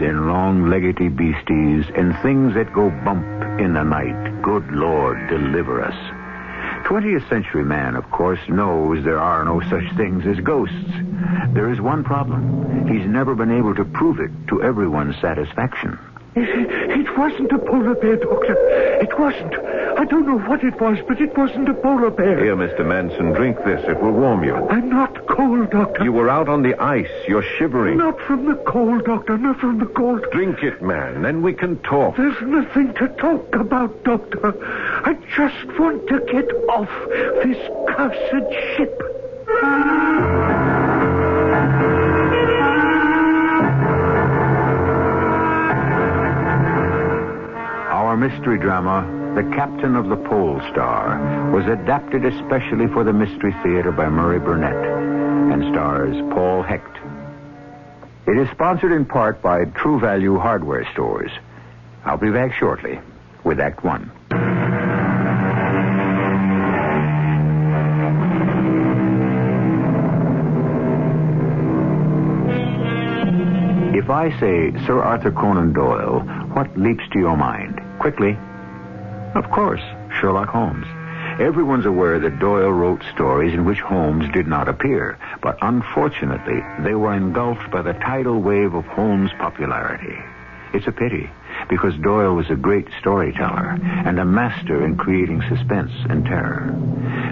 And long-leggedy beasties and things that go bump in the night, good Lord, deliver us. 20th century man, of course, knows there are no such things as ghosts. There is one problem. He's never been able to prove it to everyone's satisfaction. It, it wasn't a polar bear, Doctor. It wasn't. I don't know what it was, but it wasn't a polar bear. Here, Mr. Manson, drink this. It will warm you. I'm not cold, Doctor. You were out on the ice. You're shivering. Not from the cold, Doctor. Not from the cold. Drink it, man. Then we can talk. There's nothing to talk about, Doctor. I just want to get off this cursed ship. Our mystery drama, The Captain of the Pole Star, was adapted especially for the Mystery Theater by Murray Burnett and stars Paul Hecht. It is sponsored in part by True Value Hardware Stores. I'll be back shortly with Act One. If I say Sir Arthur Conan Doyle, what leaps to your mind? Quickly. Of course, Sherlock Holmes. Everyone's aware that Doyle wrote stories in which Holmes did not appear, but unfortunately, they were engulfed by the tidal wave of Holmes' popularity. It's a pity, because Doyle was a great storyteller and a master in creating suspense and terror.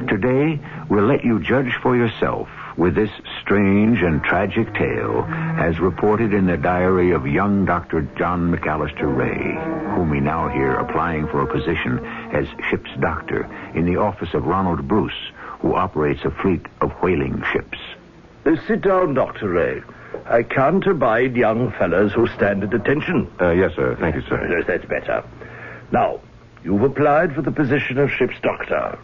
Today, we'll let you judge for yourself with this strange and tragic tale as reported in the diary of young Dr. John McAllister Ray, whom we now hear applying for a position as ship's doctor in the office of Ronald Bruce, who operates a fleet of whaling ships. Uh, sit down, Dr. Ray. I can't abide young fellows who stand at attention. Uh, yes, sir. Thank you, sir. Yes, that's better. Now, you've applied for the position of ship's doctor.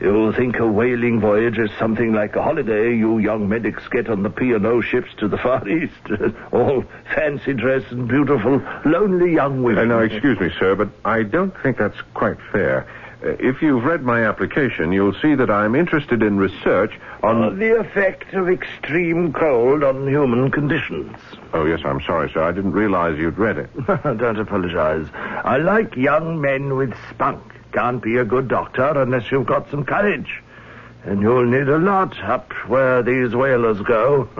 You think a whaling voyage is something like a holiday you young medics get on the P&O ships to the Far East. All fancy dress and beautiful, lonely young women. Uh, now, excuse me, sir, but I don't think that's quite fair. Uh, if you've read my application, you'll see that I'm interested in research on. Uh, the effect of extreme cold on human conditions. Oh, yes, I'm sorry, sir. I didn't realize you'd read it. Don't apologize. I like young men with spunk. Can't be a good doctor unless you've got some courage. And you'll need a lot up where these whalers go.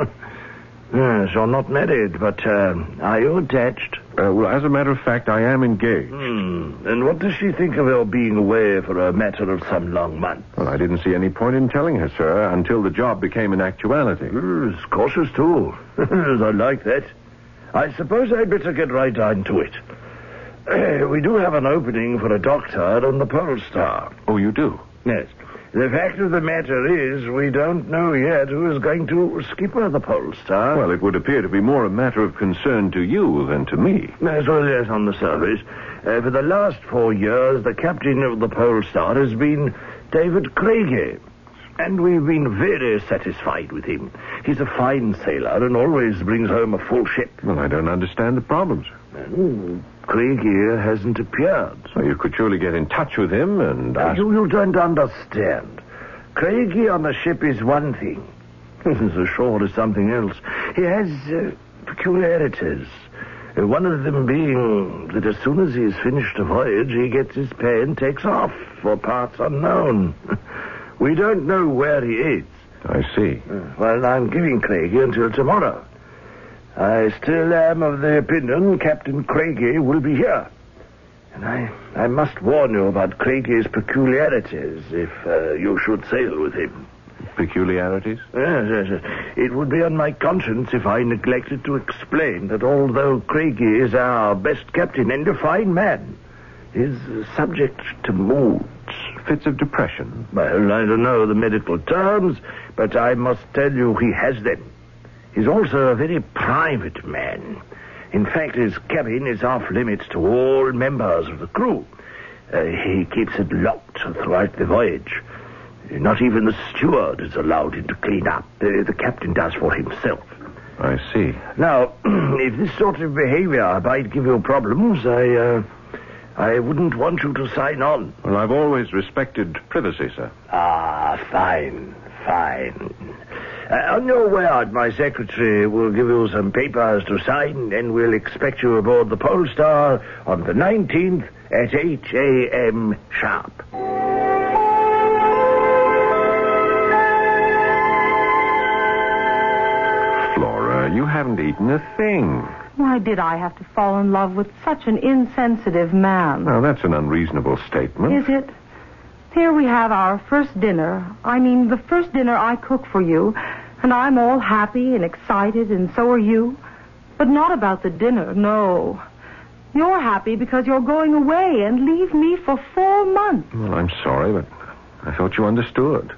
yes, you're not married, but uh, are you attached? Uh, well, as a matter of fact, I am engaged. Hmm. And what does she think of your being away for a matter of some long months? Well, I didn't see any point in telling her, sir, until the job became an actuality. Yes, cautious, too. I like that. I suppose I'd better get right on to it. Uh, we do have an opening for a doctor on the Pole Star. Oh, you do? Yes. The fact of the matter is, we don't know yet who is going to skipper the Pole Star. Well, it would appear to be more a matter of concern to you than to me. As well, yes, on the surface. Uh, for the last four years, the captain of the Pole Star has been David Craigie. And we've been very satisfied with him. He's a fine sailor and always brings home a full ship. Well, I don't understand the problems. Oh, Craigie hasn't appeared. So you could surely get in touch with him and Uh, ask... you, you don't understand. Craigie on the ship is one thing. Ashore is something else. He has uh, peculiarities. Uh, one of them being that as soon as he's finished a voyage, he gets his pay and takes off for parts unknown. we don't know where he is. I see. Uh, Well, I'm giving Craigie until tomorrow. I still am of the opinion Captain Craigie will be here. And I, I must warn you about Craigie's peculiarities if uh, you should sail with him. Peculiarities? Yes, yes, yes. It would be on my conscience if I neglected to explain that although Craigie is our best captain and a fine man, is subject to moods. Fits of depression. Well, I don't know the medical terms, but I must tell you he has them. He's also a very private man. In fact, his cabin is off limits to all members of the crew. Uh, he keeps it locked throughout the voyage. Not even the steward is allowed in to clean up. The, the captain does for himself. I see. Now, if this sort of behavior might give you problems, I, uh, I wouldn't want you to sign on. Well, I've always respected privacy, sir. Ah, fine, fine. Uh, on your way out, my secretary will give you some papers to sign, and we'll expect you aboard the Polestar on the 19th at 8 a.m. sharp. Flora, you haven't eaten a thing. Why did I have to fall in love with such an insensitive man? Now, that's an unreasonable statement. Is it? Here we have our first dinner. I mean, the first dinner I cook for you, and I'm all happy and excited, and so are you. But not about the dinner, no. You're happy because you're going away and leave me for four months. Well, I'm sorry, but I thought you understood.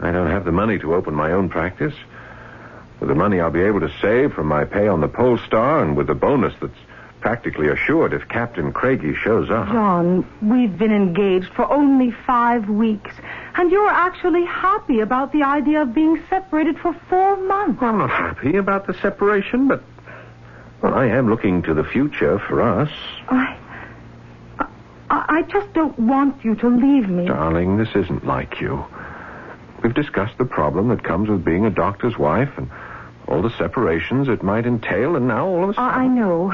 I don't have the money to open my own practice. With the money I'll be able to save from my pay on the Polestar and with the bonus that's practically assured if Captain Craigie shows up. John, we've been engaged for only five weeks, and you're actually happy about the idea of being separated for four months. I'm not happy about the separation, but well, I am looking to the future for us. I, I, I just don't want you to leave me. Darling, this isn't like you. We've discussed the problem that comes with being a doctor's wife and all the separations it might entail, and now all of a sudden. I, I know.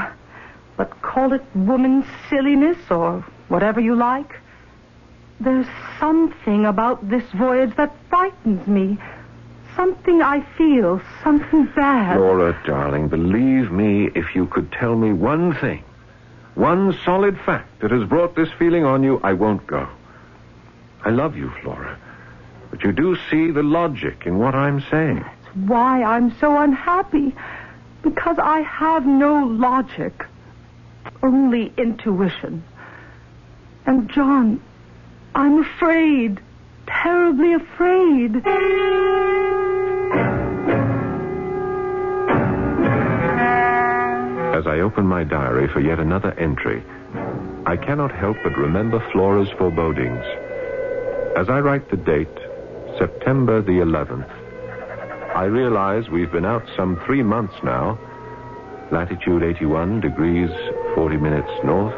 But call it woman's silliness or whatever you like. There's something about this voyage that frightens me. Something I feel, something bad. Laura, darling, believe me, if you could tell me one thing, one solid fact that has brought this feeling on you, I won't go. I love you, Flora. But you do see the logic in what I'm saying. That's why I'm so unhappy. Because I have no logic. Only intuition. And John, I'm afraid. Terribly afraid. As I open my diary for yet another entry, I cannot help but remember Flora's forebodings. As I write the date, September the 11th, I realize we've been out some three months now. Latitude 81 degrees 40 minutes north,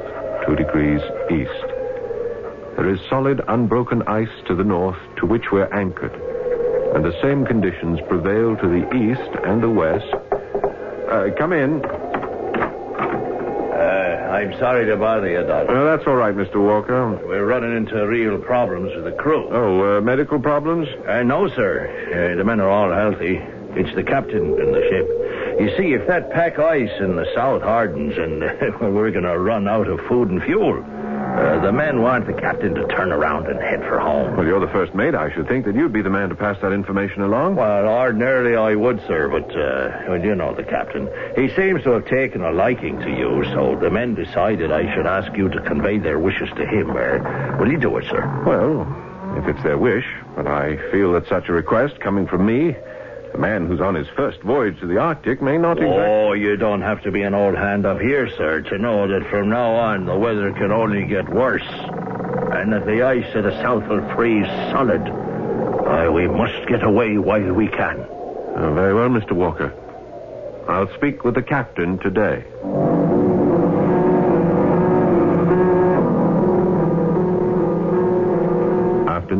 2 degrees east. There is solid, unbroken ice to the north to which we're anchored, and the same conditions prevail to the east and the west. Uh, come in. Uh, I'm sorry to bother you, Doctor. Uh, that's all right, Mr. Walker. We're running into real problems with the crew. Oh, uh, medical problems? Uh, no, sir. Uh, the men are all healthy. It's the captain and the ship. You see, if that pack ice in the south hardens and uh, we're going to run out of food and fuel, uh, the men want the captain to turn around and head for home. Well, you're the first mate. I should think that you'd be the man to pass that information along. Well, ordinarily I would, sir, but, uh, well, you know the captain. He seems to have taken a liking to you, so the men decided I should ask you to convey their wishes to him. Uh, will you do it, sir? Well, if it's their wish, but I feel that such a request coming from me, a man who's on his first voyage to the Arctic, may not exactly. Oh, you don't have to be an old hand up here, sir, to know that from now on the weather can only get worse. And that the ice to the south will freeze solid. Uh, we must get away while we can. Oh, very well, Mr. Walker. I'll speak with the captain today.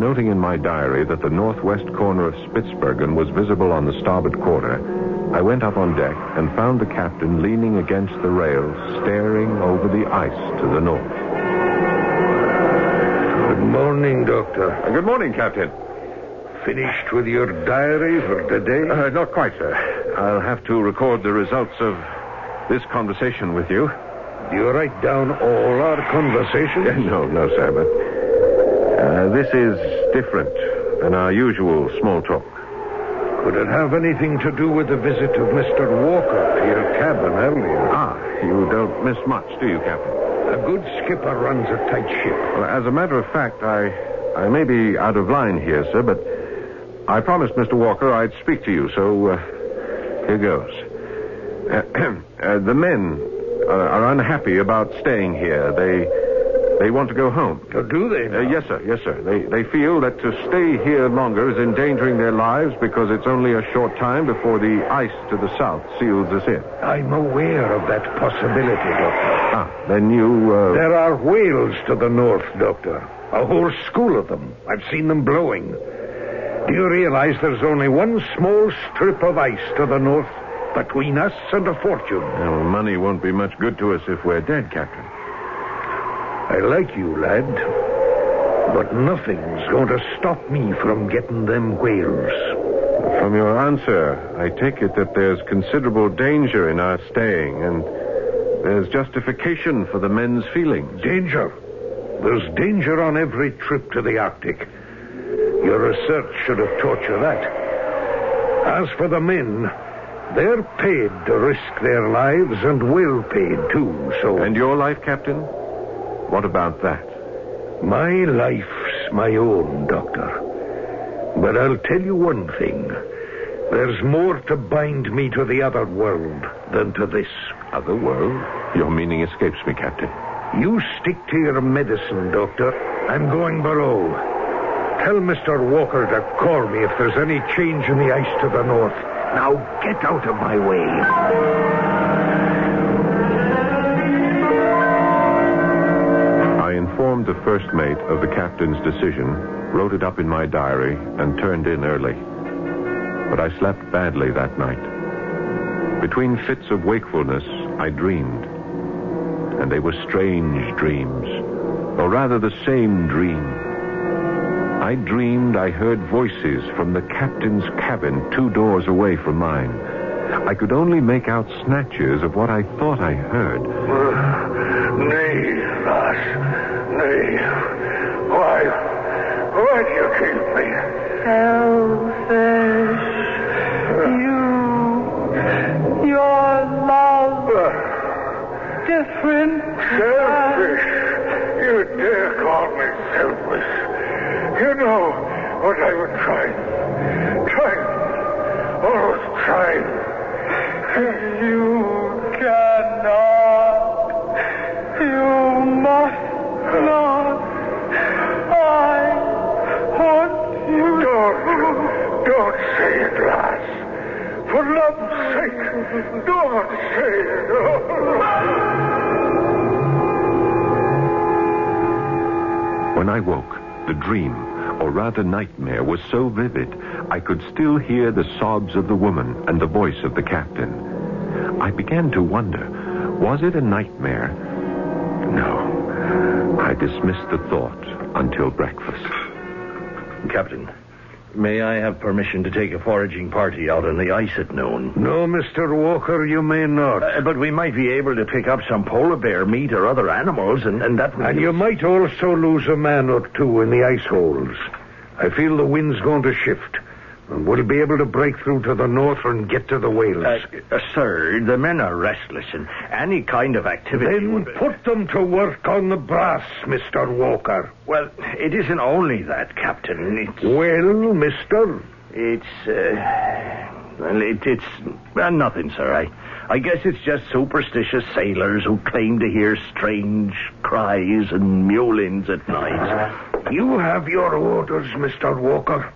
Noting in my diary that the northwest corner of Spitzbergen was visible on the starboard quarter, I went up on deck and found the captain leaning against the rail, staring over the ice to the north. Good morning, Doctor. Uh, good morning, Captain. Finished with your diary for today? Uh, not quite, sir. I'll have to record the results of this conversation with you. Do you write down all our conversations? no, no, sir, but uh, this is different than our usual small talk. Could it have anything to do with the visit of Mr. Walker to your cabin earlier? Ah, you don't miss much, do you, Captain? A good skipper runs a tight ship. Well, as a matter of fact, I, I may be out of line here, sir, but I promised Mr. Walker I'd speak to you, so uh, Here goes. Uh, the men are unhappy about staying here. They they want to go home. Oh, do they? Uh, yes, sir. Yes, sir. They they feel that to stay here longer is endangering their lives because it's only a short time before the ice to the south seals us in. I'm aware of that possibility, Doctor. Ah, then you. Uh... There are whales to the north, Doctor. A whole school of them. I've seen them blowing. Do you realize there's only one small strip of ice to the north between us and a fortune? Well, money won't be much good to us if we're dead, Captain. I like you, lad. But nothing's going to stop me from getting them whales. From your answer, I take it that there's considerable danger in our staying, and there's justification for the men's feelings. Danger? There's danger on every trip to the Arctic. Your research should have taught you that. As for the men, they're paid to risk their lives and well paid, too, so. And your life, Captain? What about that? My life's my own, Doctor. But I'll tell you one thing. There's more to bind me to the other world than to this. Other world? Your meaning escapes me, Captain. You stick to your medicine, Doctor. I'm going below. Tell Mr. Walker to call me if there's any change in the ice to the north. Now get out of my way. First mate of the captain's decision, wrote it up in my diary, and turned in early. But I slept badly that night. Between fits of wakefulness, I dreamed. And they were strange dreams, or rather the same dream. I dreamed I heard voices from the captain's cabin two doors away from mine. I could only make out snatches of what I thought I heard. Lass. Nay. Why? Why do you keep me? Selfish. You. Your love. Uh, Different. Selfish. You dare call me selfish. You know what I would try. Try. Always try. You say it, lass. For love's sake, don't say it. When I woke, the dream, or rather nightmare, was so vivid I could still hear the sobs of the woman and the voice of the captain. I began to wonder was it a nightmare? No. I dismissed the thought until breakfast. Captain, may I have permission to take a foraging party out on the ice at noon? No, Mr. Walker, you may not. Uh, but we might be able to pick up some polar bear meat or other animals, and, and that would. And you might also lose a man or two in the ice holes. I feel the wind's going to shift. And we'll be able to break through to the north and get to the whales. Uh, uh, sir, the men are restless, and any kind of activity. then would... put them to work on the brass, Mr. Walker. Well, it isn't only that, Captain. It's. Well, mister? It's. Uh... Well, it, it's. Uh, nothing, sir. I, I guess it's just superstitious sailors who claim to hear strange cries and mewlings at night. You have your orders, Mr. Walker.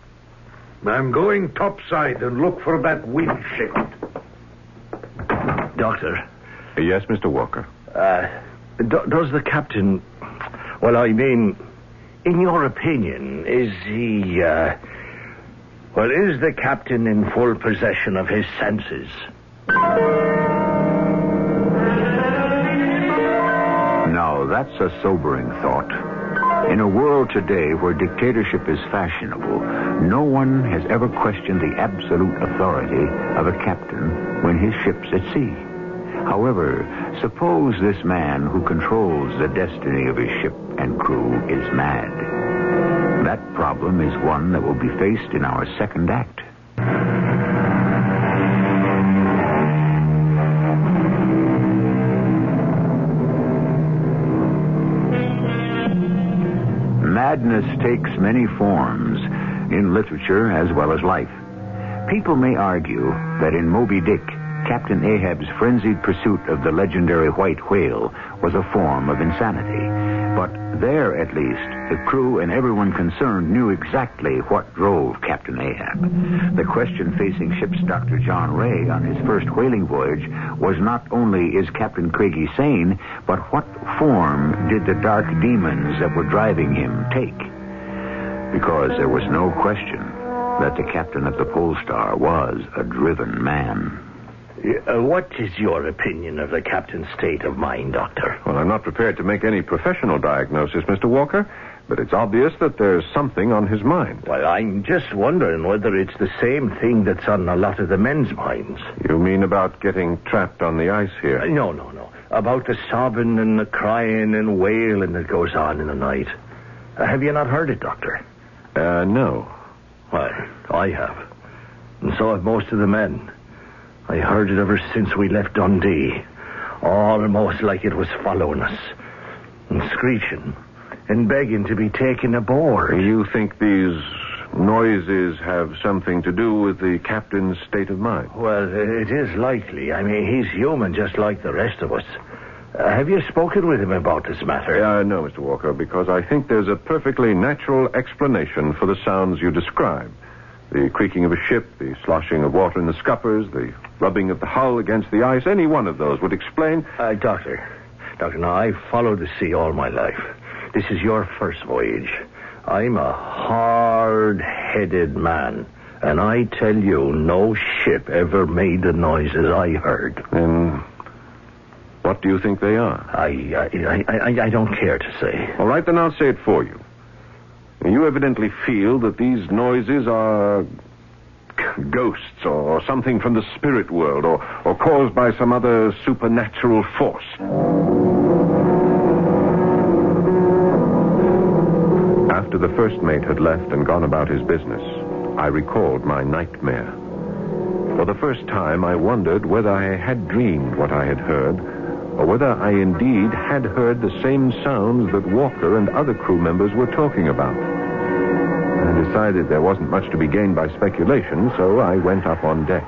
I'm going topside and look for that wind shift. Doctor, Yes, Mr. Walker. uh, do, does the captain. Well, I mean, in your opinion, is he. Uh, well, is the captain in full possession of his senses? Now, that's a sobering thought. In a world today where dictatorship is fashionable, no one has ever questioned the absolute authority of a captain when his ship's at sea. However, suppose this man who controls the destiny of his ship and crew is mad. That problem is one that will be faced in our second act. Madness takes many forms in literature as well as life. People may argue that in Moby Dick, Captain Ahab's frenzied pursuit of the legendary white whale was a form of insanity. But there, at least, the crew and everyone concerned knew exactly what drove Captain Ahab. The question facing ship's Dr. John Ray on his first whaling voyage was not only is Captain Craigie sane, but what form did the dark demons that were driving him take? Because there was no question that the captain of the Pole Star was a driven man. Uh, what is your opinion of the captain's state of mind, Doctor? Well, I'm not prepared to make any professional diagnosis, Mr. Walker, but it's obvious that there's something on his mind. Well, I'm just wondering whether it's the same thing that's on a lot of the men's minds. You mean about getting trapped on the ice Uh, here? no, no, no. About the sobbing and the crying and wailing that goes on in the night. Uh, have you not heard it, Doctor? Uh, no. Well, I have. And so have most of the men. I heard it ever since we left Dundee. Almost like it was following us. And screeching. And begging to be taken aboard. You think these noises have something to do with the captain's state of mind? Well, it is likely. I mean, he's human just like the rest of us. Uh, have you spoken with him about this matter? Uh, no, Mr. Walker, because I think there's a perfectly natural explanation for the sounds you describe. The creaking of a ship, the sloshing of water in the scuppers, the rubbing of the hull against the ice, any one of those would explain. Uh, doctor. Doctor, now, I've followed the sea all my life. This is your first voyage. I'm a hard-headed man. And I tell you, no ship ever made the noises I heard. Then what do you think they are? I, I, I, I, I don't care to say. All right, then I'll say it for you. You evidently feel that these noises are ghosts or something from the spirit world or, or caused by some other supernatural force. After the first mate had left and gone about his business, I recalled my nightmare. For the first time, I wondered whether I had dreamed what I had heard, or whether I indeed had heard the same sounds that Walker and other crew members were talking about. I decided there wasn't much to be gained by speculation, so I went up on deck.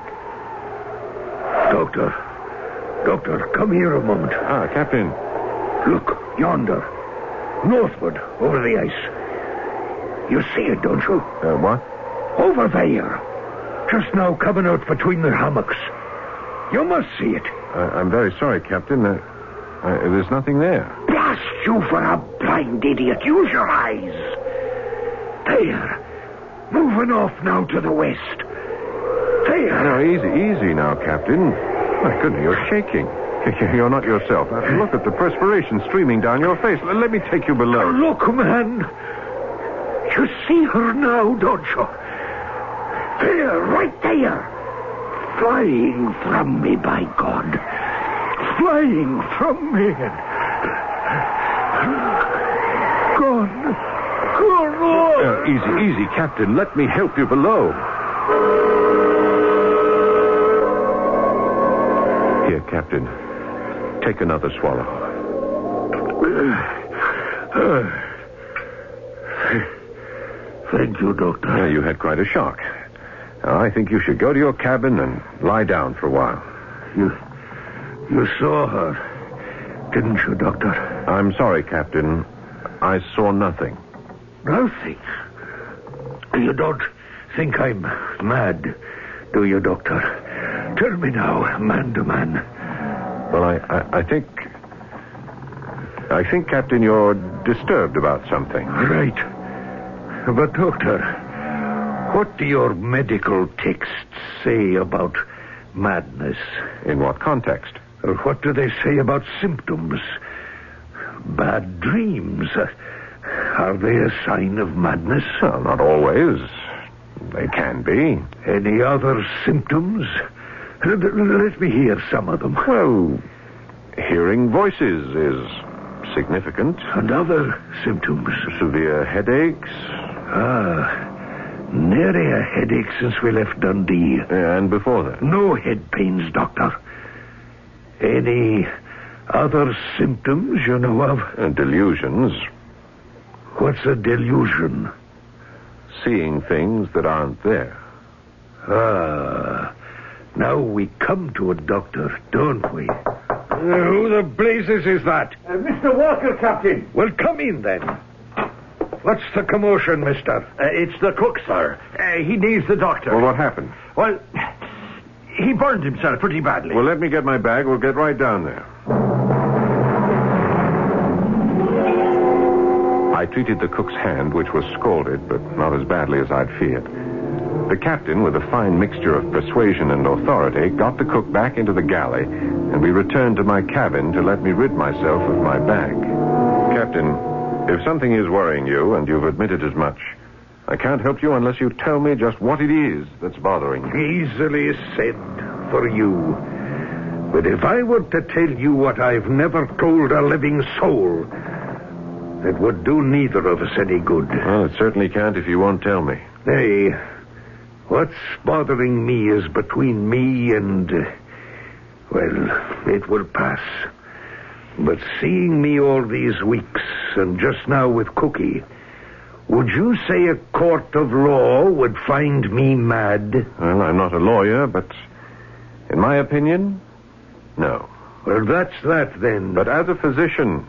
Doctor. Doctor, come here a moment. Ah, Captain. Look, yonder. Northward, over the ice. You see it, don't you? Uh, what? Over there. Just now coming out between the hummocks. You must see it. Uh, I'm very sorry, Captain. Uh, uh, there's nothing there. Blast you for a blind idiot. Use your eyes. There. Moving off now to the west. There. Now, easy, easy now, Captain. My goodness, you're shaking. You're not yourself. Look at the perspiration streaming down your face. Let me take you below. Look, man. You see her now, don't you? There, right there. Flying from me, by God. Flying from me. Gone. Easy, easy, Captain. Let me help you below. Here, Captain. Take another swallow. Thank you, Doctor. Yeah, you had quite a shock. Now, I think you should go to your cabin and lie down for a while. You, you saw her, didn't you, Doctor? I'm sorry, Captain. I saw nothing. Nothing. You don't think I'm mad, do you, Doctor? Tell me now, man to man. Well, I, I, I think. I think, Captain, you're disturbed about something. Right. But, Doctor, what do your medical texts say about madness? In what context? Or what do they say about symptoms? Bad dreams. Are they a sign of madness? Well, not always. They can be. Any other symptoms? Let me hear some of them. Well, hearing voices is significant. And other symptoms? Severe headaches, Ah, nary a headache since we left Dundee. and before that. No head pains, Doctor. Any other symptoms you know of? Uh, delusions, What's a delusion? seeing things that aren't there. Ah, now we come to it, Doctor, don't we? Uh, who the blazes is that? Uh, Mr. Walker, Captain. Well, come in then. What's the commotion, mister? Uh, it's the cook, sir. Uh, he needs the doctor. Well, what happened? Well, he burned himself pretty badly. Well, let me get my bag. We'll get right down there. I treated the cook's hand, which was scalded, but not as badly as I'd feared. The captain, with a fine mixture of persuasion and authority, got the cook back into the galley, and we returned to my cabin to let me rid myself of my bag. Captain, if something is worrying you, and you've admitted as much, I can't help you unless you tell me just what it is that's bothering you. Easily said for you. But if I were to tell you what I've never told a living soul, it would do neither of us any good. Well, it certainly can't if you won't tell me. Hey, what's bothering me is between me and. Uh, well, it will pass. But seeing me all these weeks, and just now with Cookie, would you say a court of law would find me mad? Well, I'm not a lawyer, but in my opinion, no. Well, that's that then. But as a physician,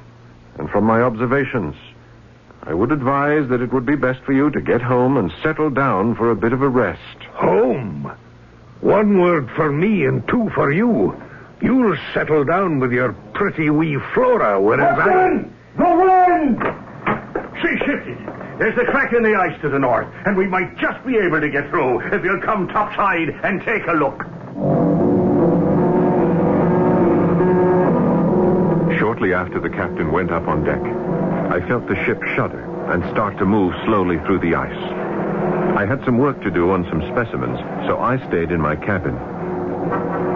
and from my observations, I would advise that it would be best for you to get home and settle down for a bit of a rest. Home? One word for me and two for you. You'll settle down with your pretty wee Flora, whereas I... The wind! She shifted. There's a crack in the ice to the north, and we might just be able to get through if you'll come topside and take a look. Shortly after the captain went up on deck, I felt the ship shudder and start to move slowly through the ice. I had some work to do on some specimens, so I stayed in my cabin.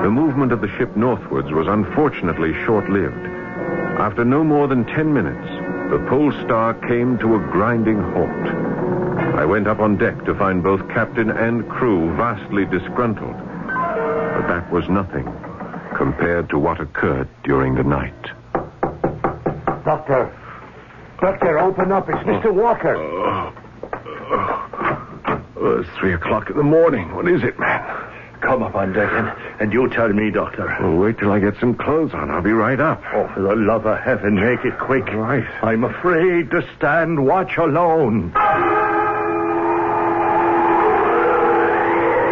The movement of the ship northwards was unfortunately short-lived. After no more than ten minutes, the pole star came to a grinding halt. I went up on deck to find both captain and crew vastly disgruntled. But that was nothing compared to what occurred during the night. Doctor. Doctor, open up. It's Mr. Oh. Walker. Oh. oh, it's three o'clock in the morning. What is it, man? Come up on deck and, and you tell me, Doctor. Well, wait till I get some clothes on. I'll be right up. Oh, for the love of heaven, make it quick. Right. I'm afraid to stand watch alone.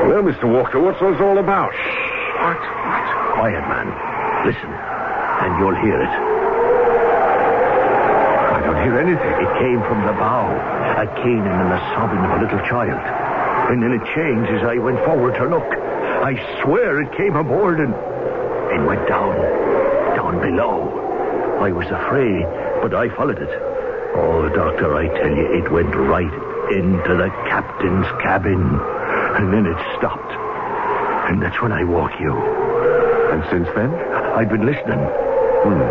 Well, Mr. Walker, what's this all about? What? What? Quiet, man. Listen, and you'll hear it. Hear anything. It came from the bow, a keening and a sobbing of a little child. And then it changed as I went forward to look. I swear it came aboard and it went down, down below. I was afraid, but I followed it. Oh, Doctor, I tell you, it went right into the captain's cabin. And then it stopped. And that's when I woke you. And since then? I've been listening. Hmm.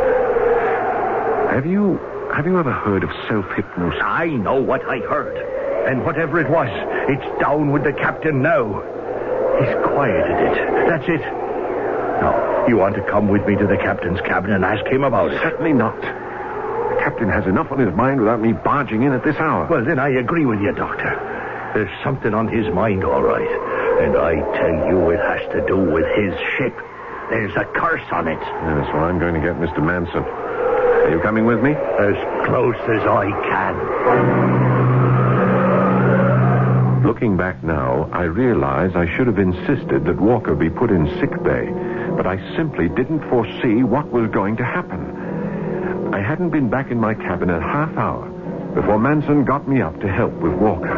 Have you have you ever heard of self-hypnosis? I know what I heard. And whatever it was, it's down with the captain now. He's quieted it. That's it. Now, you want to come with me to the captain's cabin and ask him about it? Certainly not. The captain has enough on his mind without me barging in at this hour. Well, then I agree with you, Doctor. There's something on his mind, all right. And I tell you, it has to do with his ship. There's a curse on it. Yes, well, I'm going to get Mr. Manson. Are you coming with me? As close as I can. Looking back now, I realize I should have insisted that Walker be put in sick bay, but I simply didn't foresee what was going to happen. I hadn't been back in my cabin a half hour before Manson got me up to help with Walker.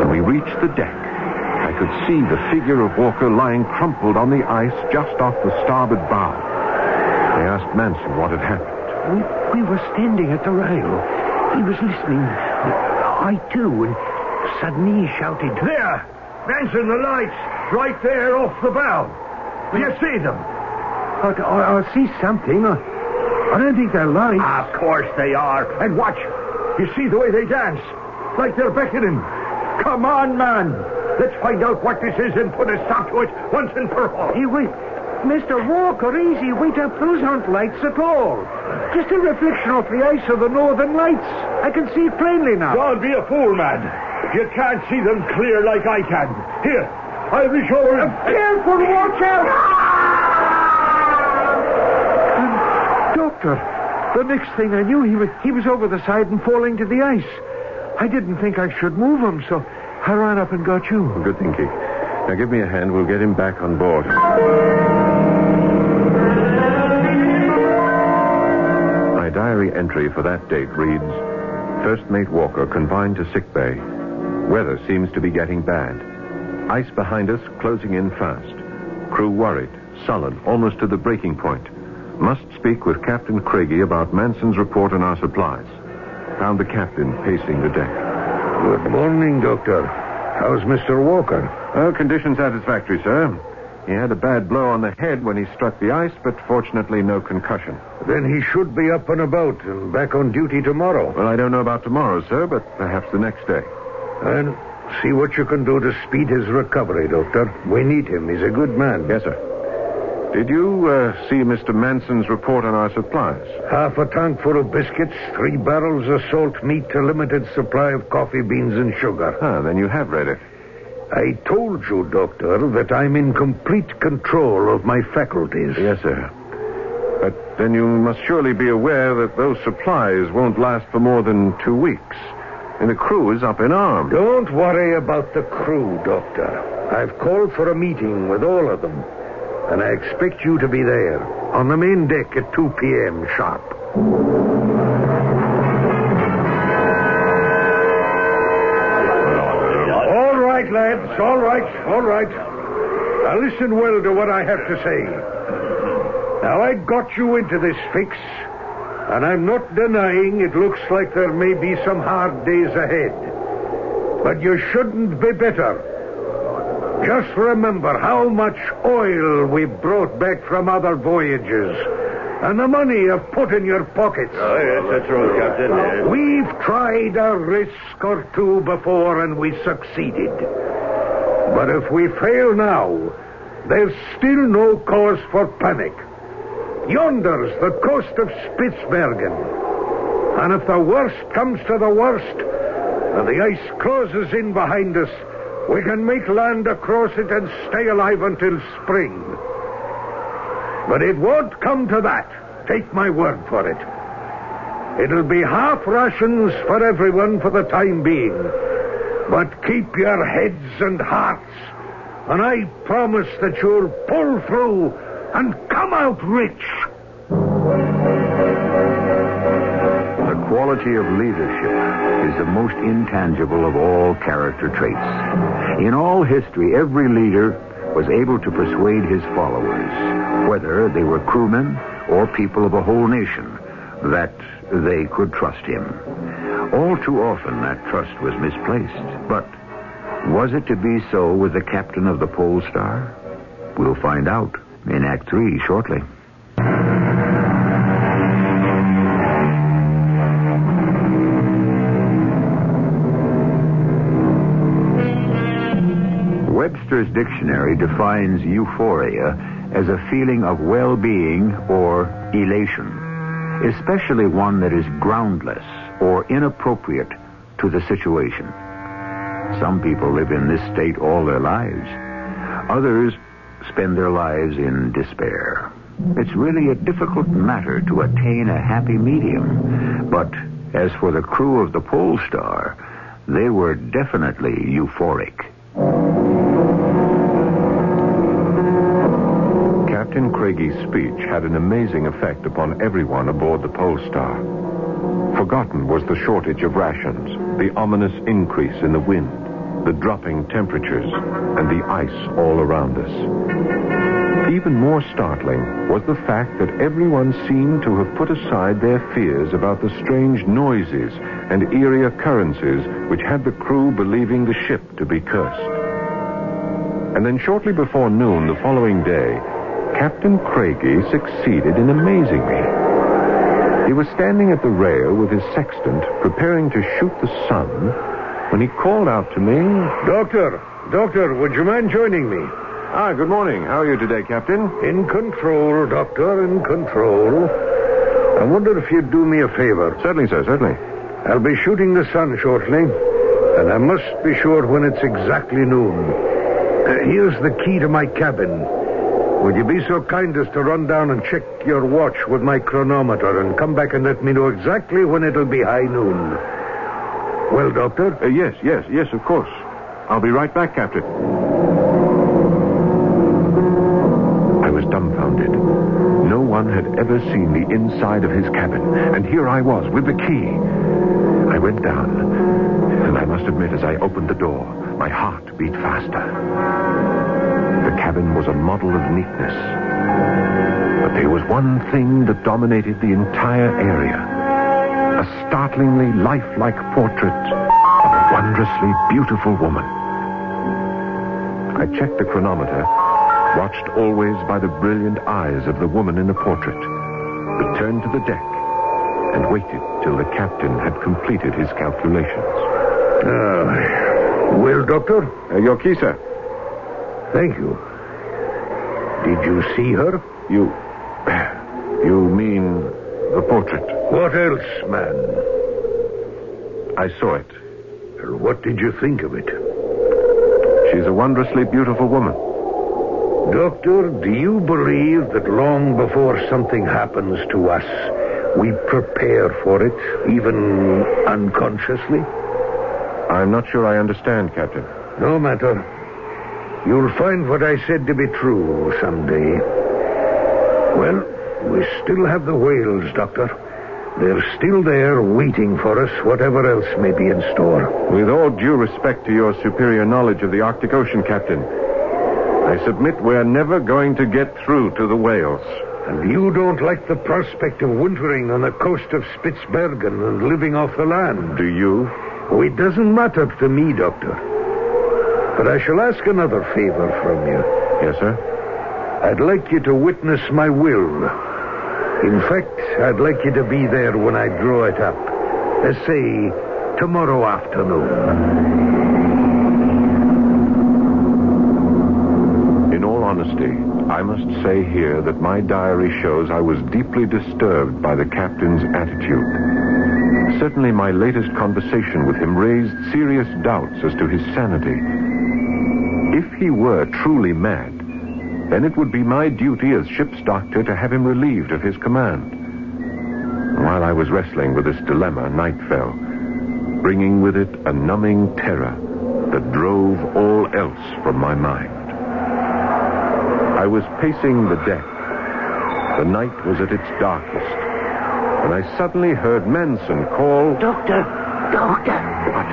When we reached the deck, I could see the figure of Walker lying crumpled on the ice just off the starboard bow. I asked Manson what had happened. We, we were standing at the rail. He was listening. I, too, and suddenly he shouted, There! Manson, the lights! Right there off the bow. Do you see them? I, I, I see something. I, I don't think they're lights. Ah, of course they are. And watch. You see the way they dance? Like they're beckoning. Come on, man. Let's find out what this is and put a stop to it once and for all. Hey, wait. Mr. Walker, easy. Wait up. Those aren't lights at all. Just a reflection off the ice of the northern lights. I can see it plainly now. Don't be a fool, man. You can't see them clear like I can. Here, I'll be sure. Careful, watch out! Doctor, the next thing I knew, he was, he was over the side and falling to the ice. I didn't think I should move him, so I ran up and got you. Good thinking. Now give me a hand. We'll get him back on board. Entry for that date reads First Mate Walker confined to sick bay. Weather seems to be getting bad. Ice behind us closing in fast. Crew worried, sullen, almost to the breaking point. Must speak with Captain Craigie about Manson's report on our supplies. Found the captain pacing the deck. Good morning, Doctor. How's Mr. Walker? Well, condition satisfactory, sir. He had a bad blow on the head when he struck the ice, but fortunately no concussion. Then he should be up and about and back on duty tomorrow. Well, I don't know about tomorrow, sir, but perhaps the next day. And see what you can do to speed his recovery, Doctor. We need him. He's a good man. Yes, sir. Did you uh, see Mr. Manson's report on our supplies? Half a tank full of biscuits, three barrels of salt meat, a limited supply of coffee beans and sugar. Ah, then you have read it. I told you, Doctor, that I'm in complete control of my faculties. Yes, sir. But then you must surely be aware that those supplies won't last for more than two weeks. And the crew is up in arms. Don't worry about the crew, Doctor. I've called for a meeting with all of them. And I expect you to be there on the main deck at 2 p.m. sharp. All right. All right. Now listen well to what I have to say. Now I got you into this fix, and I'm not denying it looks like there may be some hard days ahead. But you shouldn't be bitter. Just remember how much oil we brought back from other voyages. And the money you've put in your pockets. Oh, yes, that's right, Captain. We've tried a risk or two before and we succeeded. But if we fail now, there's still no cause for panic. Yonder's the coast of Spitzbergen. And if the worst comes to the worst, and the ice closes in behind us, we can make land across it and stay alive until spring. But it won't come to that. Take my word for it. It'll be half rations for everyone for the time being. But keep your heads and hearts, and I promise that you'll pull through and come out rich. The quality of leadership is the most intangible of all character traits. In all history, every leader was able to persuade his followers, whether they were crewmen or people of a whole nation, that they could trust him. All too often, that trust was misplaced. But was it to be so with the captain of the Pole Star? We'll find out in Act Three shortly. Webster's dictionary defines euphoria as a feeling of well-being or elation, especially one that is groundless or inappropriate to the situation. Some people live in this state all their lives. Others spend their lives in despair. It's really a difficult matter to attain a happy medium. But as for the crew of the Pole Star, they were definitely euphoric. Captain Craigie's speech had an amazing effect upon everyone aboard the Pole Star. Forgotten was the shortage of rations, the ominous increase in the wind, the dropping temperatures, and the ice all around us. Even more startling was the fact that everyone seemed to have put aside their fears about the strange noises and eerie occurrences which had the crew believing the ship to be cursed. And then shortly before noon the following day, Captain Craigie succeeded in amazing me. He was standing at the rail with his sextant, preparing to shoot the sun, when he called out to me, Doctor, Doctor, would you mind joining me? Ah, good morning. How are you today, Captain? In control, Doctor, in control. I wonder if you'd do me a favor. Certainly, sir, certainly. I'll be shooting the sun shortly, and I must be sure when it's exactly noon. Uh, here's the key to my cabin. Would you be so kind as to run down and check your watch with my chronometer and come back and let me know exactly when it'll be high noon? Well, Doctor? Uh, yes, yes, yes, of course. I'll be right back, Captain. I was dumbfounded. No one had ever seen the inside of his cabin, and here I was with the key. I went down, and I must admit, as I opened the door, my heart beat faster. The cabin was a model of neatness. But there was one thing that dominated the entire area a startlingly lifelike portrait of a wondrously beautiful woman. I checked the chronometer, watched always by the brilliant eyes of the woman in the portrait, returned to the deck, and waited till the captain had completed his calculations. Uh, well, Doctor? Uh, your key, sir. Thank you. Did you see her? You. You mean the portrait? What else, man? I saw it. Well, what did you think of it? She's a wondrously beautiful woman. Doctor, do you believe that long before something happens to us, we prepare for it, even unconsciously? I'm not sure I understand, Captain. No matter. You'll find what I said to be true someday. Well, we still have the whales, Doctor. They're still there waiting for us, whatever else may be in store. With all due respect to your superior knowledge of the Arctic Ocean, Captain, I submit we're never going to get through to the whales. And you don't like the prospect of wintering on the coast of Spitzbergen and living off the land. Do you? Oh, it doesn't matter to me, Doctor. But I shall ask another favor from you. Yes, sir? I'd like you to witness my will. In fact, I'd like you to be there when I draw it up. Let's say tomorrow afternoon. In all honesty, I must say here that my diary shows I was deeply disturbed by the captain's attitude. Certainly, my latest conversation with him raised serious doubts as to his sanity. If he were truly mad, then it would be my duty as ship's doctor to have him relieved of his command. While I was wrestling with this dilemma, night fell, bringing with it a numbing terror that drove all else from my mind. I was pacing the deck. The night was at its darkest, when I suddenly heard Manson call. Doctor! Doctor! What?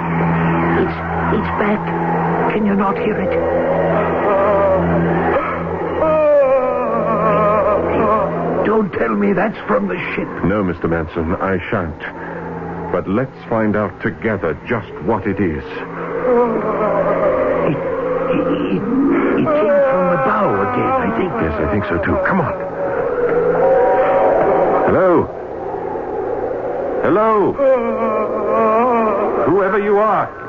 It's, it's back. Can you not hear it? Don't tell me that's from the ship. No, Mr. Manson, I shan't. But let's find out together just what it is. It, it, it came from the bow again, I think. Yes, I think so too. Come on. Hello? Hello? Whoever you are.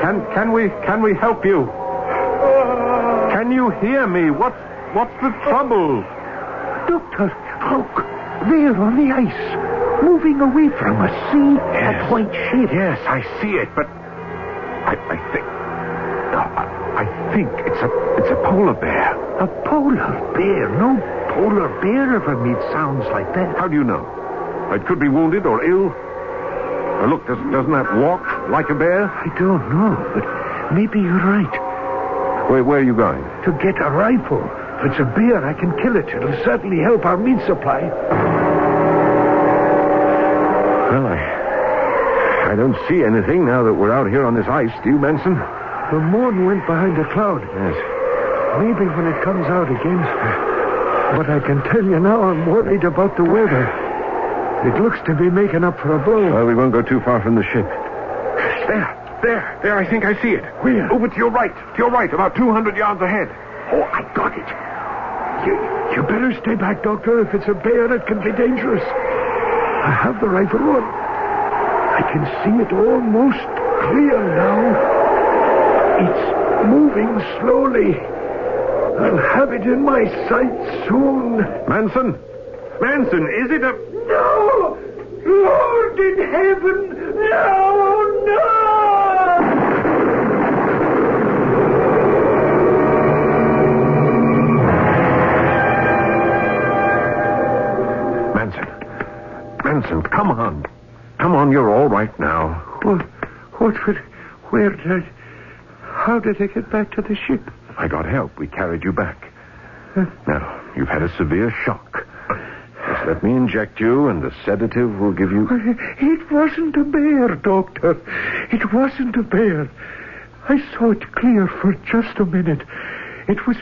Can can we can we help you? Can you hear me? What's what's the trouble? Doctor, look. There on the ice. Moving away from us. See? That white shape. Yes, I see it, but I, I think no, I, I think it's a it's a polar bear. A polar bear. No polar bear ever made sounds like that. How do you know? It could be wounded or ill. Uh, look, does, doesn't that walk like a bear? I don't know, but maybe you're right. Where, where are you going? To get a rifle. If it's a bear, I can kill it. It'll certainly help our meat supply. Well, I I don't see anything now that we're out here on this ice. Do you, Benson? The moon went behind a cloud. Yes. Maybe when it comes out again. But I can tell you now, I'm worried about the weather. It looks to be making up for a blow. Well, we won't go too far from the ship. There, there, there. I think I see it. Where? Over to your right. To your right, about 200 yards ahead. Oh, I got it. You, you better stay back, Doctor. If it's a bear, it can be dangerous. I have the rifle on. I can see it almost clear now. It's moving slowly. I'll have it in my sight soon. Manson? Manson, is it a... No! Lord in heaven! No, no! On. Come on, you're all right now. What, what, would- where did I, how did I get back to the ship? I got help. We carried you back. Now, you've had a severe shock. Just let me inject you, and the sedative will give you. It wasn't a bear, Doctor. It wasn't a bear. I saw it clear for just a minute. It was.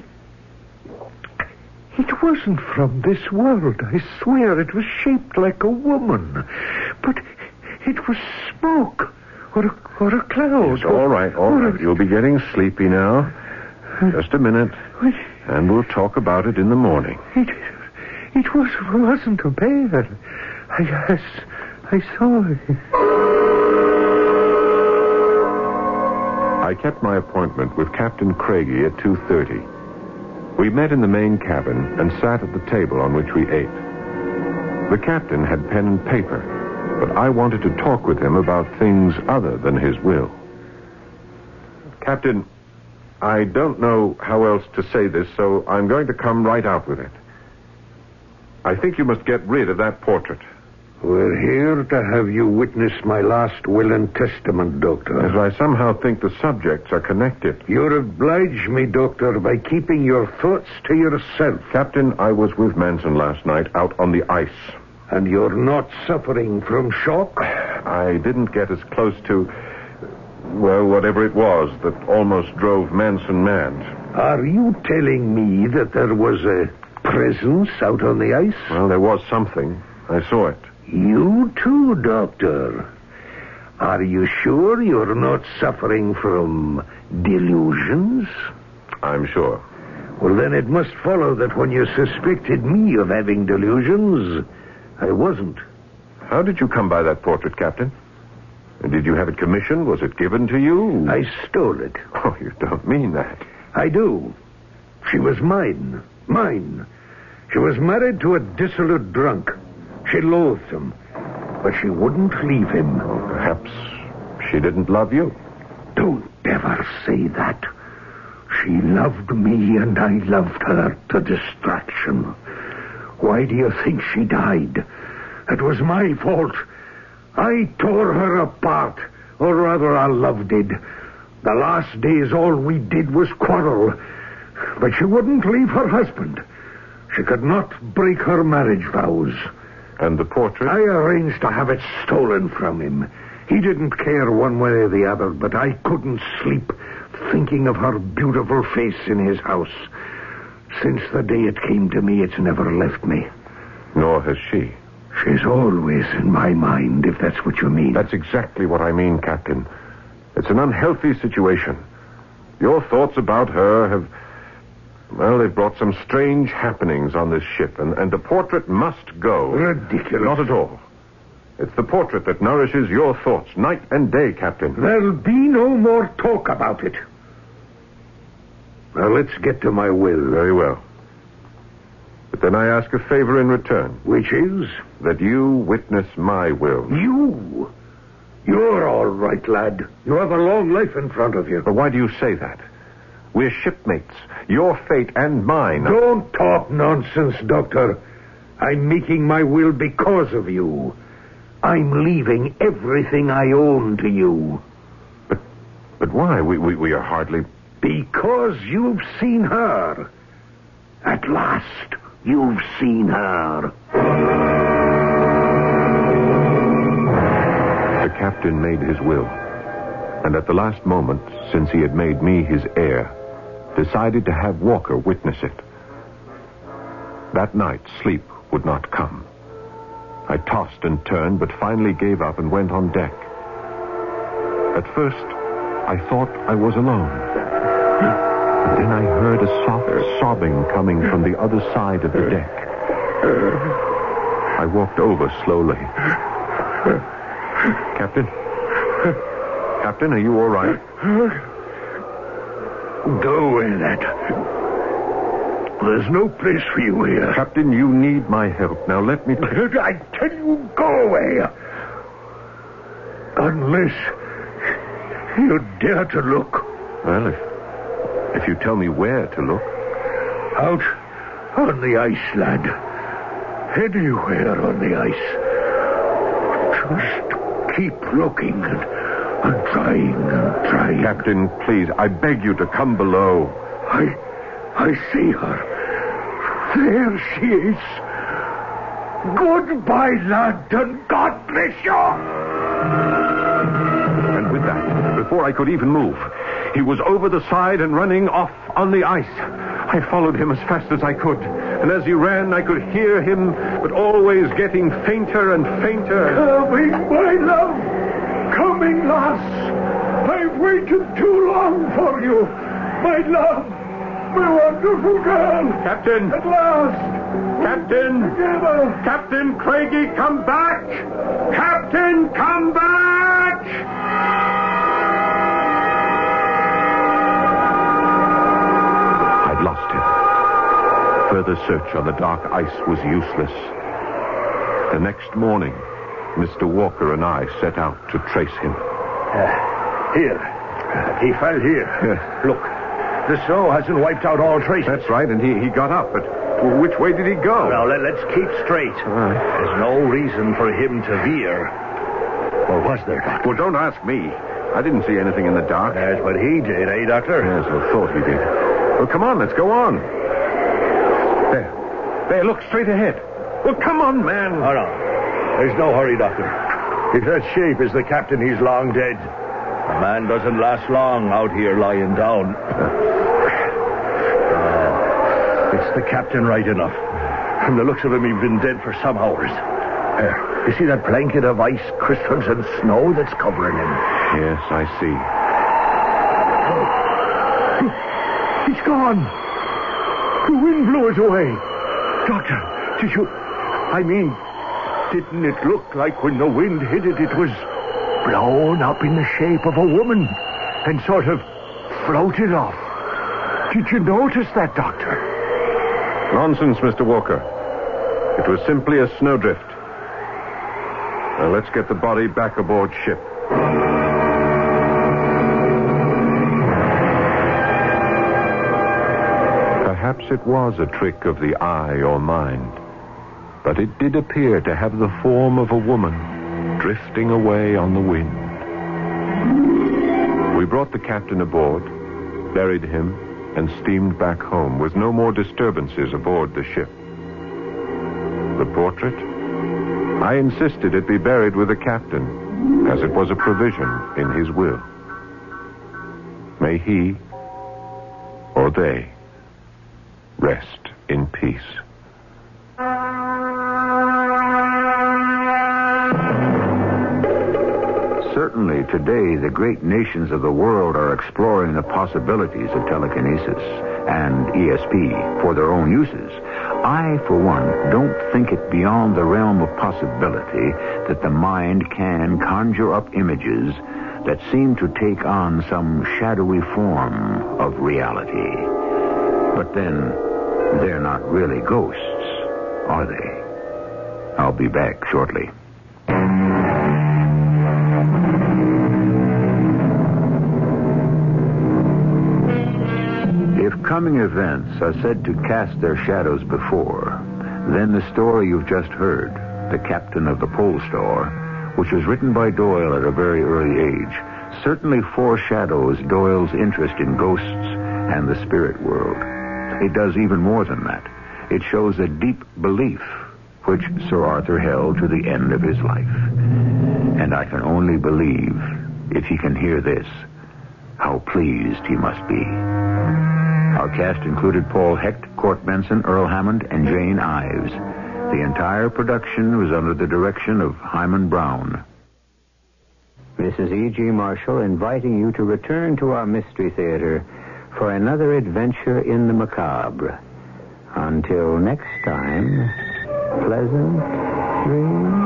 It wasn't from this world, I swear. It was shaped like a woman. But it was smoke. Or a, or a cloud. It's all right, all or a- You'll be getting sleepy now. Just a minute, and we'll talk about it in the morning. It, it was, wasn't a bear. I, I, I saw it. I kept my appointment with Captain Craigie at 2.30. We met in the main cabin and sat at the table on which we ate. The captain had pen and paper, but I wanted to talk with him about things other than his will. Captain, I don't know how else to say this, so I'm going to come right out with it. I think you must get rid of that portrait. We're here to have you witness my last will and testament, Doctor. As I somehow think the subjects are connected. You'll oblige me, Doctor, by keeping your thoughts to yourself. Captain, I was with Manson last night out on the ice. And you're not suffering from shock? I didn't get as close to, well, whatever it was that almost drove Manson mad. Are you telling me that there was a presence out on the ice? Well, there was something. I saw it. You too, Doctor. Are you sure you're not suffering from delusions? I'm sure. Well, then it must follow that when you suspected me of having delusions, I wasn't. How did you come by that portrait, Captain? Did you have it commissioned? Was it given to you? I stole it. Oh, you don't mean that. I do. She was mine. Mine. She was married to a dissolute drunk. She loathed him. But she wouldn't leave him. Perhaps she didn't love you. Don't ever say that. She loved me and I loved her to distraction. Why do you think she died? It was my fault. I tore her apart, or rather our love did. The last days all we did was quarrel. But she wouldn't leave her husband. She could not break her marriage vows. And the portrait? I arranged to have it stolen from him. He didn't care one way or the other, but I couldn't sleep thinking of her beautiful face in his house. Since the day it came to me, it's never left me. Nor has she. She's always in my mind, if that's what you mean. That's exactly what I mean, Captain. It's an unhealthy situation. Your thoughts about her have. Well, they've brought some strange happenings on this ship, and, and the portrait must go. Ridiculous. Not at all. It's the portrait that nourishes your thoughts night and day, Captain. There'll be no more talk about it. Now, let's get to my will. Very well. But then I ask a favor in return Which is? that you witness my will. You. You're all right, lad. You have a long life in front of you. But why do you say that? We're shipmates. Your fate and mine. Don't talk nonsense, Doctor. I'm making my will because of you. I'm leaving everything I own to you. But, but why? We, we, we are hardly. Because you've seen her. At last, you've seen her. The captain made his will. And at the last moment, since he had made me his heir, decided to have Walker witness it. That night, sleep would not come. I tossed and turned, but finally gave up and went on deck. At first, I thought I was alone. But then I heard a soft sobbing coming from the other side of the deck. I walked over slowly. Captain? Captain, are you all right? Go away, lad. There's no place for you here. Captain, you need my help. Now let me. I tell you, go away. Unless you dare to look well, if, if you tell me where to look. out on the ice, lad. Anywhere on the ice. Just keep looking and, and trying and trying. Captain, please, I beg you to come below. I, I see her. There she is. Goodbye, lad, and God bless you. And with that, before I could even move, he was over the side and running off on the ice. I followed him as fast as I could. And as he ran, I could hear him, but always getting fainter and fainter. Coming, my love. Coming, lass. I've waited too long for you. My love. My wonderful girl. Captain! At last. Captain! Together. Captain Craigie, come back! Captain, come back! I'd lost him. Further search on the dark ice was useless. The next morning, Mr. Walker and I set out to trace him. Here. He fell here. Look, the snow hasn't wiped out all traces. That's right, and he, he got up, but which way did he go? Now, let, us keep straight. right. There's no reason for him to veer. Or was there, Doctor? Well, don't ask me. I didn't see anything in the dark. That's what he did, eh, Doctor? Yes, I thought he did. Well, come on, let's go on. There. There, look, straight ahead. Well, come on, man. Oh, no. There's no hurry, Doctor. If that shape is the captain, he's long dead. A man doesn't last long out here lying down. Oh, it's the captain right enough. From the looks of him, he's been dead for some hours. There. You see that blanket of ice crystals and snow that's covering him? Yes, I see. He's gone. The wind blew it away. Doctor, did you... I mean, didn't it look like when the wind hit it, it was blown up in the shape of a woman and sort of floated off? Did you notice that, Doctor? Nonsense, Mr. Walker. It was simply a snowdrift. Now, let's get the body back aboard ship. Perhaps it was a trick of the eye or mind, but it did appear to have the form of a woman drifting away on the wind. We brought the captain aboard, buried him, and steamed back home with no more disturbances aboard the ship. The portrait? I insisted it be buried with the captain, as it was a provision in his will. May he, or they, rest in peace. Certainly, today, the great nations of the world are exploring the possibilities of telekinesis and ESP for their own uses. I, for one, don't think it beyond the realm of possibility that the mind can conjure up images that seem to take on some shadowy form of reality. But then, they're not really ghosts, are they? I'll be back shortly. Coming events are said to cast their shadows before, then the story you've just heard, The Captain of the Pole Star, which was written by Doyle at a very early age, certainly foreshadows Doyle's interest in ghosts and the spirit world. It does even more than that. It shows a deep belief which Sir Arthur held to the end of his life. And I can only believe, if he can hear this, how pleased he must be. Our cast included Paul Hecht, Court Benson, Earl Hammond, and Jane Ives. The entire production was under the direction of Himan Brown. Mrs. E.G. Marshall inviting you to return to our Mystery Theater for another adventure in the macabre. Until next time, pleasant dreams.